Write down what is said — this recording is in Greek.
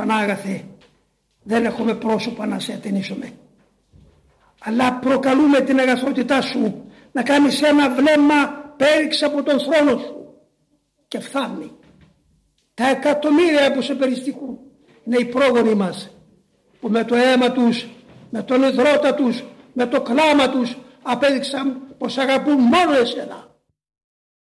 Πανάγαθε δεν έχουμε πρόσωπα να σε ατενίσουμε. Αλλά προκαλούμε την αγαθότητά σου να κάνεις ένα βλέμμα πέριξ από τον θρόνο σου και φθάνει. Τα εκατομμύρια που σε περιστικούν είναι οι πρόγονοι μας που με το αίμα τους, με τον υδρότα τους, με το κλάμα τους απέδειξαν πως αγαπούν μόνο εσένα.